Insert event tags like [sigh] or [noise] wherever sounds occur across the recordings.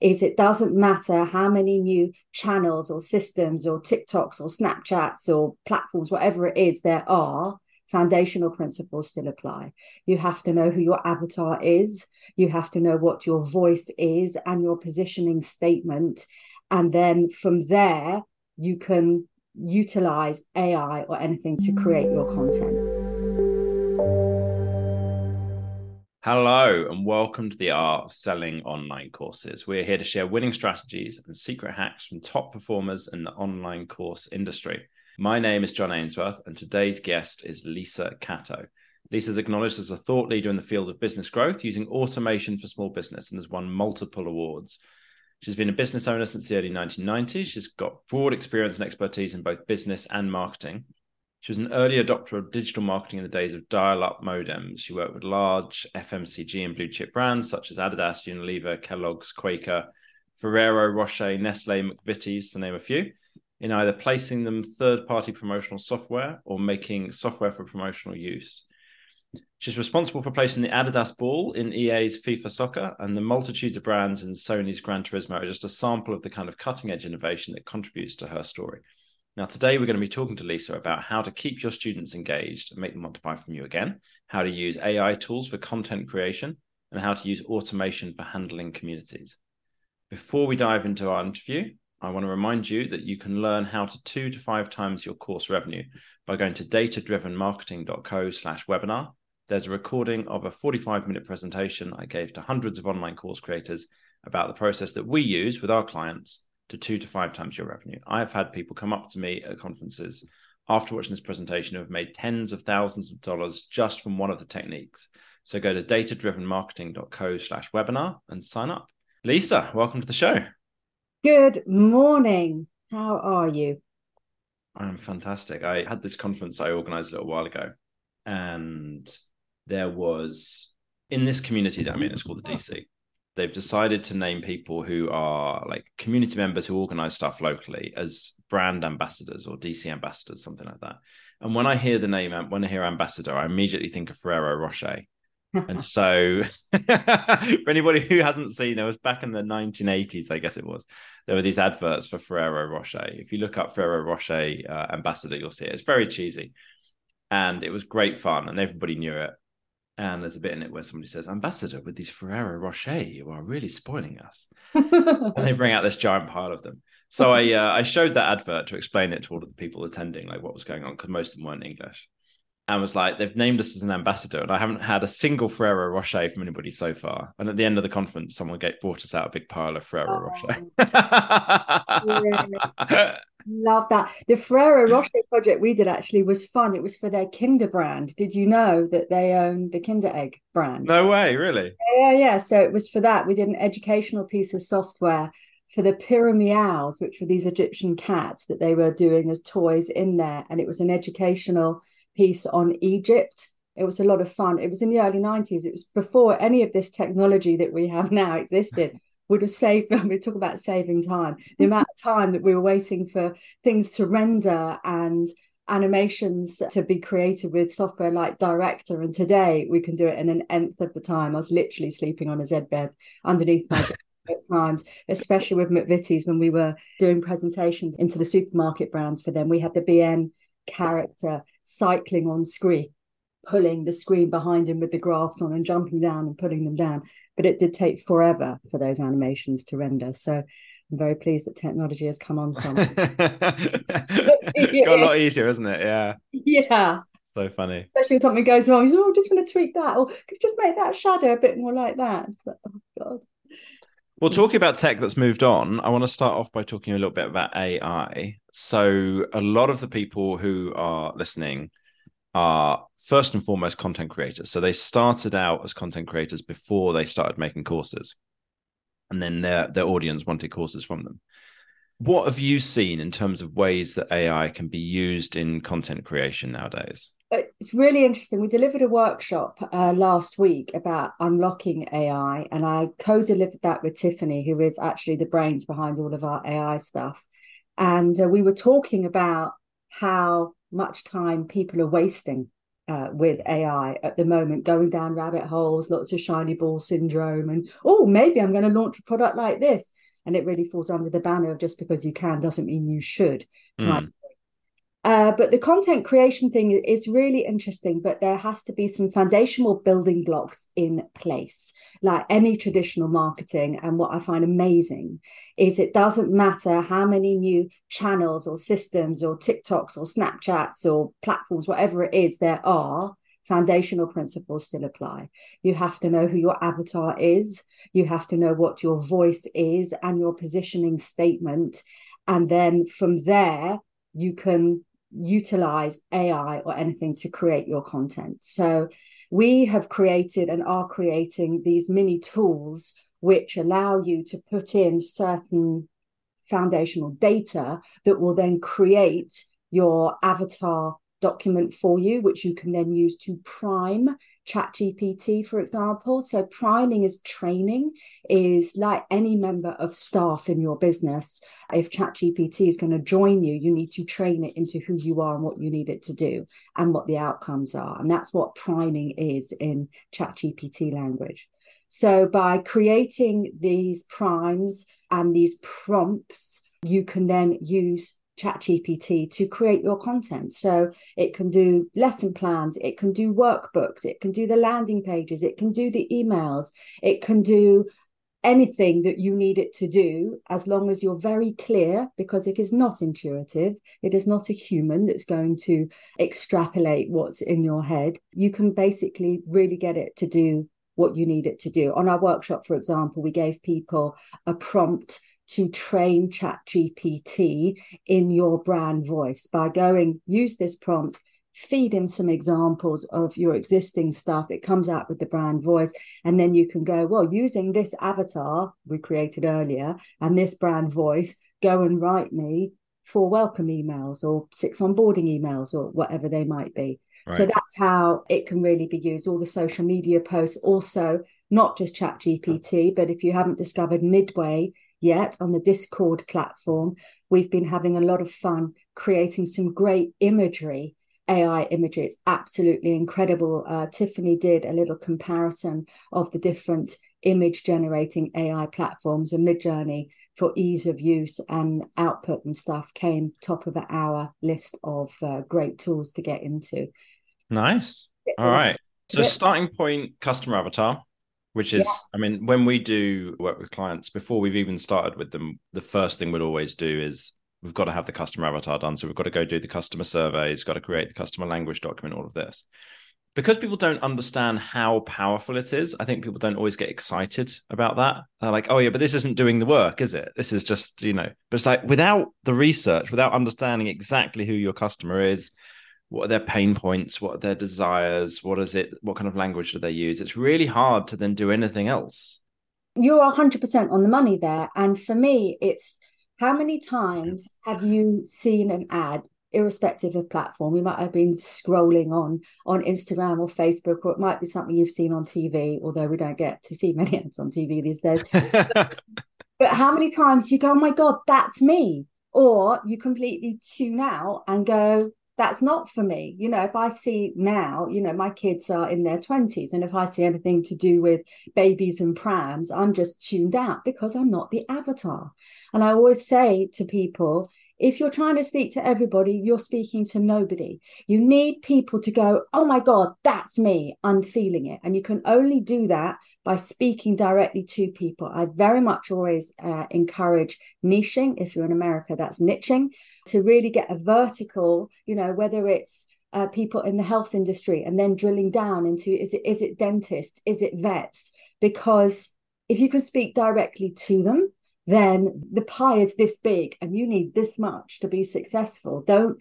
is it doesn't matter how many new channels or systems or TikToks or Snapchats or platforms, whatever it is there are, foundational principles still apply. You have to know who your avatar is, you have to know what your voice is and your positioning statement. And then from there, you can utilize AI or anything to create your content. Hello, and welcome to the Art of Selling Online Courses. We're here to share winning strategies and secret hacks from top performers in the online course industry. My name is John Ainsworth, and today's guest is Lisa Catto. Lisa is acknowledged as a thought leader in the field of business growth using automation for small business and has won multiple awards. She's been a business owner since the early 1990s. She's got broad experience and expertise in both business and marketing. She was an early adopter of digital marketing in the days of dial up modems. She worked with large FMCG and blue chip brands such as Adidas, Unilever, Kellogg's, Quaker, Ferrero Rocher, Nestle, McVitie's, to name a few, in either placing them third party promotional software or making software for promotional use. She's responsible for placing the Adidas ball in EA's FIFA Soccer, and the multitudes of brands in Sony's Gran Turismo are just a sample of the kind of cutting edge innovation that contributes to her story. Now, today we're going to be talking to Lisa about how to keep your students engaged and make them want to buy from you again, how to use AI tools for content creation, and how to use automation for handling communities. Before we dive into our interview, I want to remind you that you can learn how to two to five times your course revenue by going to datadrivenmarketing.co slash webinar. There's a recording of a 45 minute presentation I gave to hundreds of online course creators about the process that we use with our clients to two to five times your revenue. I have had people come up to me at conferences after watching this presentation who have made tens of thousands of dollars just from one of the techniques. So go to datadrivenmarketing.co slash webinar and sign up. Lisa, welcome to the show. Good morning. How are you? I'm fantastic. I had this conference I organized a little while ago, and there was in this community that I'm in, it's called the DC they've decided to name people who are like community members who organize stuff locally as brand ambassadors or DC ambassadors, something like that. And when I hear the name, when I hear ambassador, I immediately think of Ferrero Rocher. and [laughs] so, [laughs] for anybody who hasn't seen, there was back in the 1980s, I guess it was, there were these adverts for Ferrero Rocher. If you look up Ferrero Rocher uh, ambassador, you'll see it. It's very cheesy. And it was great fun, and everybody knew it. And there's a bit in it where somebody says, Ambassador, with these Ferrero Rocher, you are really spoiling us. and they bring out this giant pile of them. So I uh, I showed that advert to explain it to all of the people attending, like what was going on, because most of them weren't English. And was like, they've named us as an ambassador, and I haven't had a single Ferrero Rocher from anybody so far. And at the end of the conference, someone brought us out a big pile of Ferrero oh. Rocher. [laughs] Love that. The Ferrero Rocher project we did actually was fun. It was for their Kinder brand. Did you know that they own the Kinder Egg brand? No way, really? Yeah, yeah. So it was for that. We did an educational piece of software for the Pyramials, which were these Egyptian cats that they were doing as toys in there. And it was an educational piece on Egypt. It was a lot of fun. It was in the early 90s. It was before any of this technology that we have now existed [laughs] would have saved [laughs] we talk about saving time the amount of time that we were waiting for things to render and animations to be created with software like director and today we can do it in an nth of the time i was literally sleeping on a z bed underneath my [laughs] at times especially with mcvitie's when we were doing presentations into the supermarket brands for them we had the bn character cycling on screen pulling the screen behind him with the graphs on and jumping down and putting them down but it did take forever for those animations to render. So I'm very pleased that technology has come on some. it's got a lot easier, isn't it? Yeah. Yeah. So funny. Especially when something goes wrong. You oh, just want to tweak that, or could you just make that shadow a bit more like that? Like, oh God. Well, talking about tech that's moved on, I want to start off by talking a little bit about AI. So, a lot of the people who are listening are first and foremost content creators. So they started out as content creators before they started making courses. And then their their audience wanted courses from them. What have you seen in terms of ways that AI can be used in content creation nowadays? It's really interesting. We delivered a workshop uh, last week about unlocking AI, and I co delivered that with Tiffany, who is actually the brains behind all of our AI stuff. And uh, we were talking about how much time people are wasting uh, with AI at the moment, going down rabbit holes, lots of shiny ball syndrome, and oh, maybe I'm going to launch a product like this. And it really falls under the banner of just because you can doesn't mean you should. Mm. Uh, but the content creation thing is really interesting, but there has to be some foundational building blocks in place, like any traditional marketing. And what I find amazing is it doesn't matter how many new channels or systems or TikToks or Snapchats or platforms, whatever it is there are, foundational principles still apply. You have to know who your avatar is, you have to know what your voice is and your positioning statement. And then from there, you can utilize AI or anything to create your content. So we have created and are creating these mini tools which allow you to put in certain foundational data that will then create your avatar document for you, which you can then use to prime ChatGPT, for example. So, priming is training, is like any member of staff in your business. If ChatGPT is going to join you, you need to train it into who you are and what you need it to do and what the outcomes are. And that's what priming is in ChatGPT language. So, by creating these primes and these prompts, you can then use ChatGPT to create your content. So it can do lesson plans, it can do workbooks, it can do the landing pages, it can do the emails, it can do anything that you need it to do as long as you're very clear because it is not intuitive it is not a human that's going to extrapolate what's in your head you can basically really get it to do what you need it to do on our workshop for example we gave people a prompt to train ChatGPT in your brand voice by going, use this prompt, feed in some examples of your existing stuff. It comes out with the brand voice. And then you can go, well, using this avatar we created earlier and this brand voice, go and write me four welcome emails or six onboarding emails or whatever they might be. Right. So that's how it can really be used. All the social media posts, also not just Chat GPT, but if you haven't discovered Midway, yet on the Discord platform. We've been having a lot of fun creating some great imagery, AI imagery. It's absolutely incredible. Uh, Tiffany did a little comparison of the different image generating AI platforms and Midjourney for ease of use and output and stuff came top of our list of uh, great tools to get into. Nice. All right. So starting point customer avatar which is yeah. i mean when we do work with clients before we've even started with them the first thing we'll always do is we've got to have the customer avatar done. So we've got to go do the customer surveys got to create the customer language document all of this. Because people don't understand how powerful it is i think people don't always get excited about that. They're like oh yeah but this isn't doing the work is it? This is just you know but it's like without the research without understanding exactly who your customer is what are their pain points? What are their desires? What is it what kind of language do they use? It's really hard to then do anything else. You're 100% on the money there. And for me it's how many times have you seen an ad irrespective of platform? You might have been scrolling on on instagram or facebook or it might be something you've seen on tv although we don't get to see [laughs] many ads on tv these days. But, [laughs] but how many times you go oh my god that's me or you completely tune out and go that's not for me. You know, if I see now, you know, my kids are in their 20s, and if I see anything to do with babies and prams, I'm just tuned out because I'm not the avatar. And I always say to people, if you're trying to speak to everybody, you're speaking to nobody. You need people to go, oh my God, that's me. I'm feeling it. And you can only do that by speaking directly to people. I very much always uh, encourage niching. If you're in America, that's niching to really get a vertical, you know, whether it's uh, people in the health industry and then drilling down into is it is it dentists, is it vets? Because if you can speak directly to them, then the pie is this big and you need this much to be successful. Don't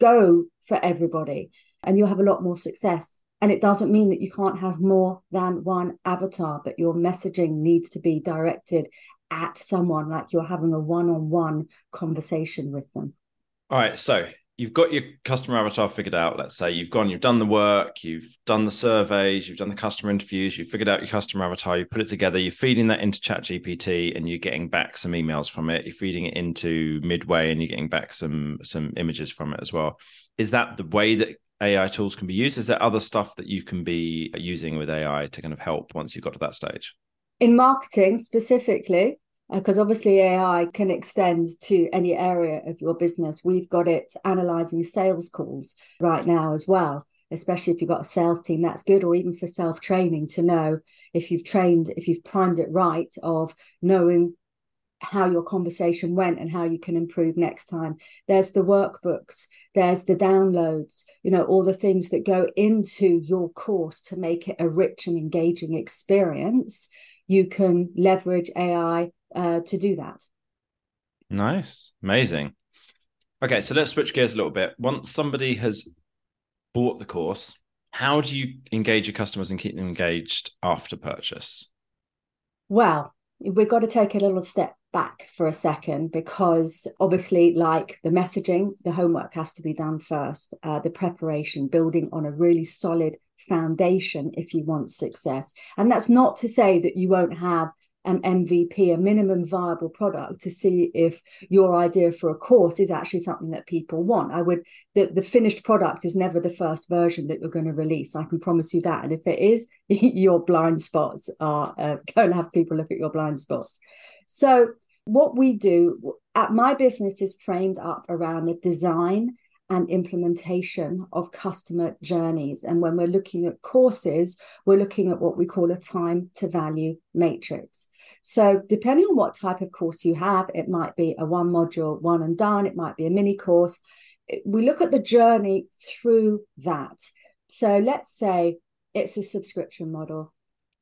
go for everybody and you'll have a lot more success. And it doesn't mean that you can't have more than one avatar, but your messaging needs to be directed at someone like you're having a one on one conversation with them. All right. So you've got your customer avatar figured out. Let's say you've gone, you've done the work, you've done the surveys, you've done the customer interviews, you've figured out your customer avatar, you put it together, you're feeding that into ChatGPT, and you're getting back some emails from it. You're feeding it into Midway, and you're getting back some some images from it as well. Is that the way that AI tools can be used? Is there other stuff that you can be using with AI to kind of help once you've got to that stage? In marketing specifically, because uh, obviously AI can extend to any area of your business. We've got it analyzing sales calls right now as well, especially if you've got a sales team, that's good, or even for self training to know if you've trained, if you've primed it right, of knowing how your conversation went and how you can improve next time. There's the workbooks, there's the downloads, you know, all the things that go into your course to make it a rich and engaging experience. You can leverage AI uh, to do that. Nice, amazing. Okay, so let's switch gears a little bit. Once somebody has bought the course, how do you engage your customers and keep them engaged after purchase? Well, we've got to take a little step back for a second because obviously like the messaging the homework has to be done first uh, the preparation building on a really solid foundation if you want success and that's not to say that you won't have an MVP, a minimum viable product, to see if your idea for a course is actually something that people want. I would the, the finished product is never the first version that you're going to release. I can promise you that. And if it is, [laughs] your blind spots are uh, [laughs] going to have people look at your blind spots. So what we do at my business is framed up around the design and implementation of customer journeys. And when we're looking at courses, we're looking at what we call a time to value matrix. So, depending on what type of course you have, it might be a one module, one and done, it might be a mini course. We look at the journey through that. So, let's say it's a subscription model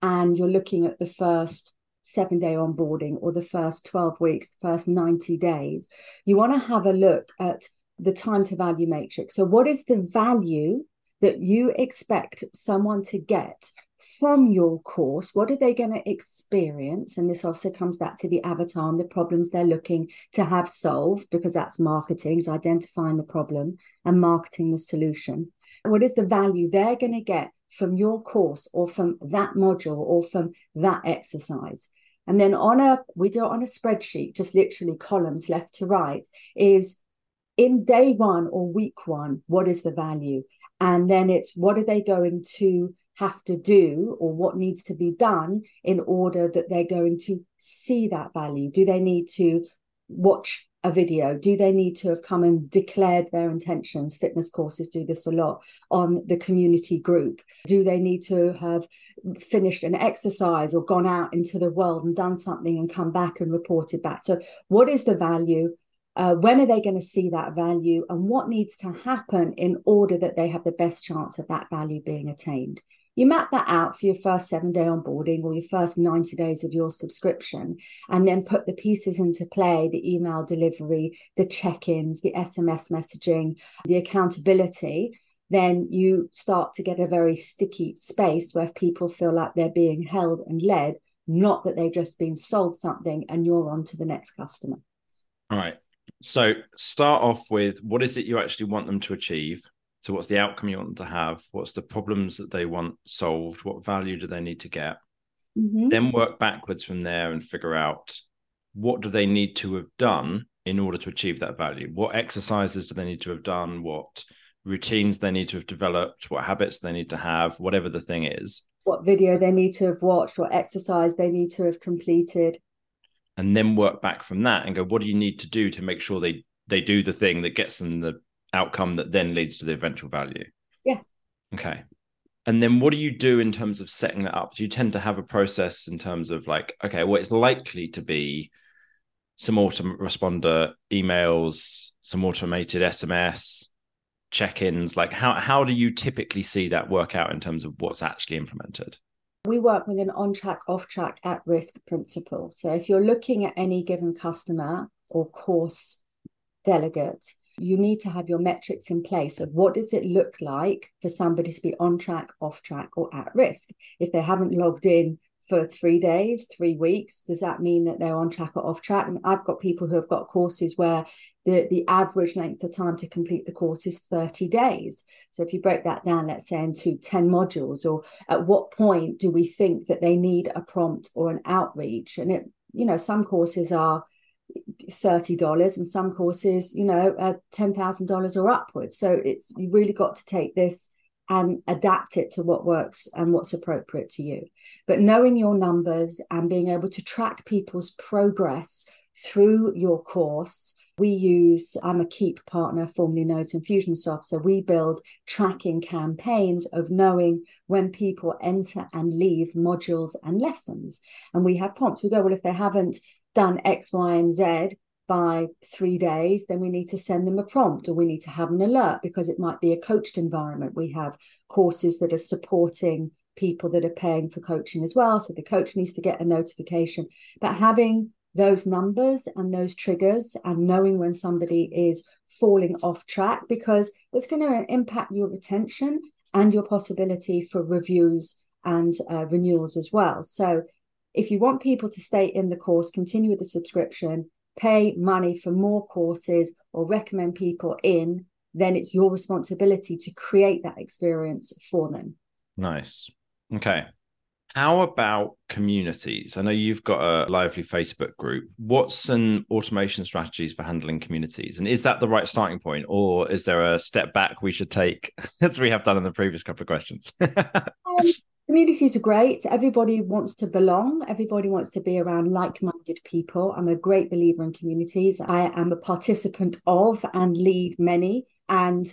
and you're looking at the first seven day onboarding or the first 12 weeks, the first 90 days. You want to have a look at the time to value matrix. So, what is the value that you expect someone to get from your course? What are they going to experience? And this also comes back to the avatar and the problems they're looking to have solved, because that's marketing, is identifying the problem and marketing the solution. What is the value they're going to get from your course or from that module or from that exercise? And then on a, we do it on a spreadsheet, just literally columns left to right, is in day one or week one, what is the value? And then it's what are they going to have to do or what needs to be done in order that they're going to see that value? Do they need to watch a video? Do they need to have come and declared their intentions? Fitness courses do this a lot on the community group. Do they need to have finished an exercise or gone out into the world and done something and come back and reported back? So, what is the value? Uh, when are they going to see that value and what needs to happen in order that they have the best chance of that value being attained you map that out for your first seven day onboarding or your first 90 days of your subscription and then put the pieces into play the email delivery the check-ins the sms messaging the accountability. Then you start to get a very sticky space where people feel like they're being held and led not that they've just been sold something and you're on to the next customer. All right. So start off with what is it you actually want them to achieve. So, what's the outcome you want them to have? What's the problems that they want solved? What value do they need to get? Mm-hmm. Then work backwards from there and figure out what do they need to have done in order to achieve that value? What exercises do they need to have done? What routines they need to have developed? What habits they need to have? Whatever the thing is. What video they need to have watched? What exercise they need to have completed? and then work back from that and go what do you need to do to make sure they they do the thing that gets them the outcome that then leads to the eventual value. Yeah. Okay. And then what do you do in terms of setting that up? Do you tend to have a process in terms of like okay well it's likely to be some autoresponder emails some automated sms check-ins. Like how how do you typically see that work out in terms of what's actually implemented? We work with an on track, off track, at risk principle. So if you're looking at any given customer or course delegate, you need to have your metrics in place of what does it look like for somebody to be on track, off track, or at risk. If they haven't logged in for three days, three weeks, does that mean that they're on track or off track? And I've got people who have got courses where the, the average length of time to complete the course is 30 days. So if you break that down, let's say into 10 modules, or at what point do we think that they need a prompt or an outreach? And it, you know, some courses are $30 and some courses you know uh, $10,000 or upwards. So it's you really got to take this and adapt it to what works and what's appropriate to you. But knowing your numbers and being able to track people's progress through your course we use i'm a Keap partner formerly known as infusionsoft so we build tracking campaigns of knowing when people enter and leave modules and lessons. And we have prompts. We go well if they haven't done X, Y, and Z by three days, then we need to send them a prompt or we need to have an alert because it might be a coached environment. We have courses that are supporting people that are paying for coaching as well. So the coach needs to get a notification. But having those numbers and those triggers and knowing when somebody is falling off track because it's going to impact your retention and your possibility for reviews and uh, renewals as well. So if you want people to stay in the course, continue with the subscription, pay money for more courses, or recommend people in, then it's your responsibility to create that experience for them. Nice. Okay. How about communities? I know you've got a lively Facebook group. What's some automation strategies for handling communities? And is that the right starting point, or is there a step back we should take, [laughs] as we have done in the previous couple of questions? [laughs] um, Communities are great. Everybody wants to belong. Everybody wants to be around like minded people. I'm a great believer in communities. I am a participant of and lead many. And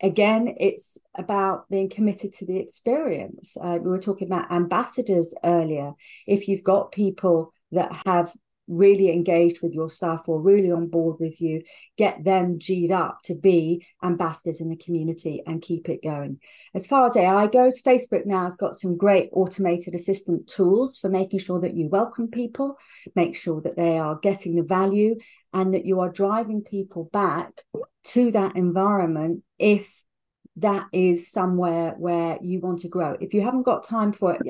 again, it's about being committed to the experience. Uh, we were talking about ambassadors earlier. If you've got people that have really engaged with your staff or really on board with you, get them G'd up to be ambassadors in the community and keep it going. As far as AI goes, Facebook now has got some great automated assistant tools for making sure that you welcome people, make sure that they are getting the value, and that you are driving people back to that environment if that is somewhere where you want to grow. If you haven't got time for it,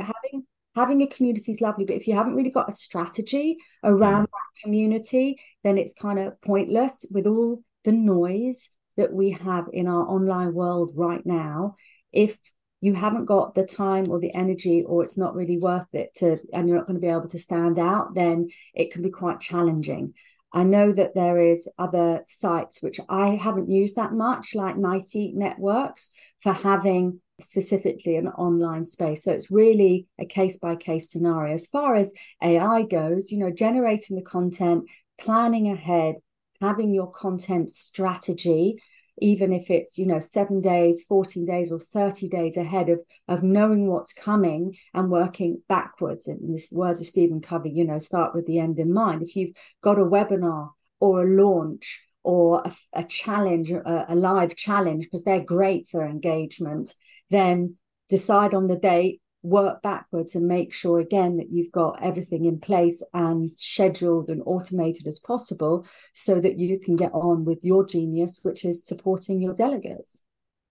having a community is lovely, but if you haven't really got a strategy around mm. that community, then it's kind of pointless with all the noise that we have in our online world right now. If you haven't got the time or the energy, or it's not really worth it to, and you're not going to be able to stand out, then it can be quite challenging. I know that there is other sites which I haven't used that much, like Mighty Networks, for having specifically an online space. So it's really a case by case scenario. As far as AI goes, you know, generating the content, planning ahead, having your content strategy, even if it's, you know, seven days, 14 days, or 30 days ahead of, of knowing what's coming and working backwards. In this words of Stephen Covey, you know, start with the end in mind. If you've got a webinar or a launch or a, a challenge, a, a live challenge, because they're great for engagement, then decide on the date, work backwards and make sure again that you've got everything in place and scheduled and automated as possible so that you can get on with your genius, which is supporting your delegates.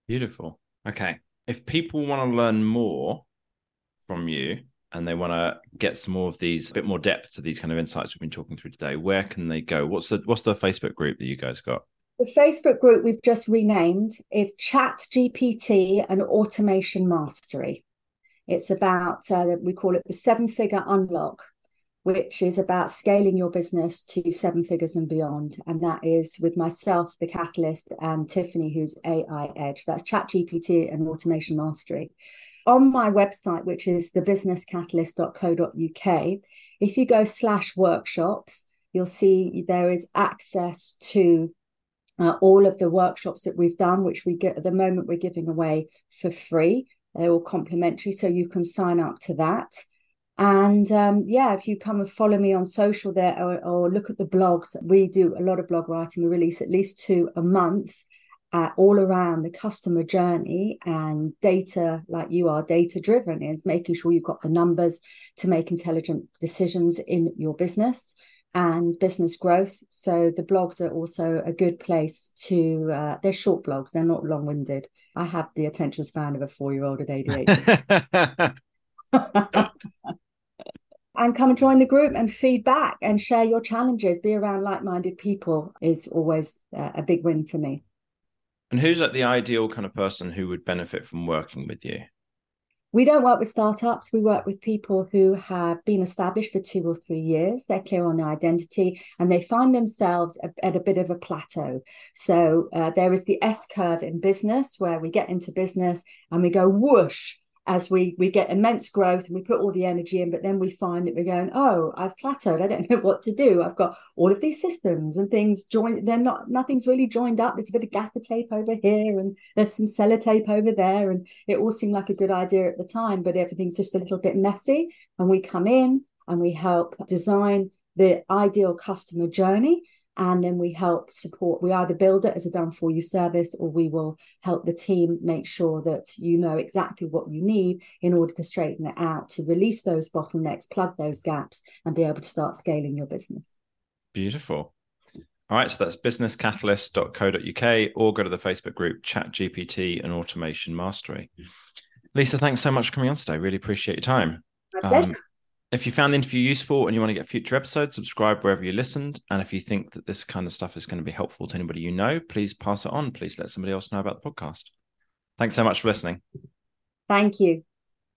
Beautiful. Okay. If people want to learn more from you and they want to get some more of these a bit more depth to these kind of insights we've been talking through today, where can they go? What's the what's the Facebook group that you guys got? The Facebook group we've just renamed is Chat GPT and Automation Mastery. It's about, uh, we call it the seven figure unlock, which is about scaling your business to seven figures and beyond. And that is with myself, the Catalyst, and Tiffany, who's AI Edge. That's Chat GPT and Automation Mastery. On my website, which is thebusinesscatalyst.co.uk, if you go slash workshops, you'll see there is access to uh, all of the workshops that we've done, which we get at the moment, we're giving away for free. They're all complimentary, so you can sign up to that. And um, yeah, if you come and follow me on social there or, or, look at the blogs, we do a lot of blog writing. We release at least two a month. Uh, all around the customer journey and data, like you are data driven, is making sure you've got the numbers to make intelligent decisions in your business and business growth. So the blogs are also a good place to. Uh, they're short blogs; they're not long-winded. I have the attention span of a four-year-old with ADHD. [laughs] and come and join the group and feedback and share your challenges. Be around like-minded people is always uh, a big win for me. And who's like the ideal kind of person who would benefit from working with you? We don't work with startups. We work with people who have been established for two or three years. They're clear on their identity and they find themselves at a bit of a plateau. So uh, there is the S curve in business where we get into business and we go whoosh as we we get immense growth and we put all the energy in but then we find that we're going oh i've plateaued. I don't [laughs] know what to do. I've got all of these systems and things joined they're not nothing's really joined up. There's a bit of gaffer tape over here and there's some sellotape over there and it all seemed like a good idea at the time but everything's just a little bit messy. And we come in and we help design the ideal customer journey and then we help support we either build it as a done for you service or we will help the team make sure that you know exactly what you need in order to straighten it out to release those bottlenecks plug those gaps and be able to start scaling your business. Beautiful. All right so that's businesscatalyst.co.uk or go to the facebook group chat gpt and automation mastery. Lisa thanks so much for coming on today. Really appreciate your time. Um, if you found the interview useful and you want to get future episodes, subscribe wherever you listened. And if you think that this kind of stuff is going to be helpful to anybody you know, please pass it on. Please let somebody else know about the podcast. Thanks so much for listening. Thank you.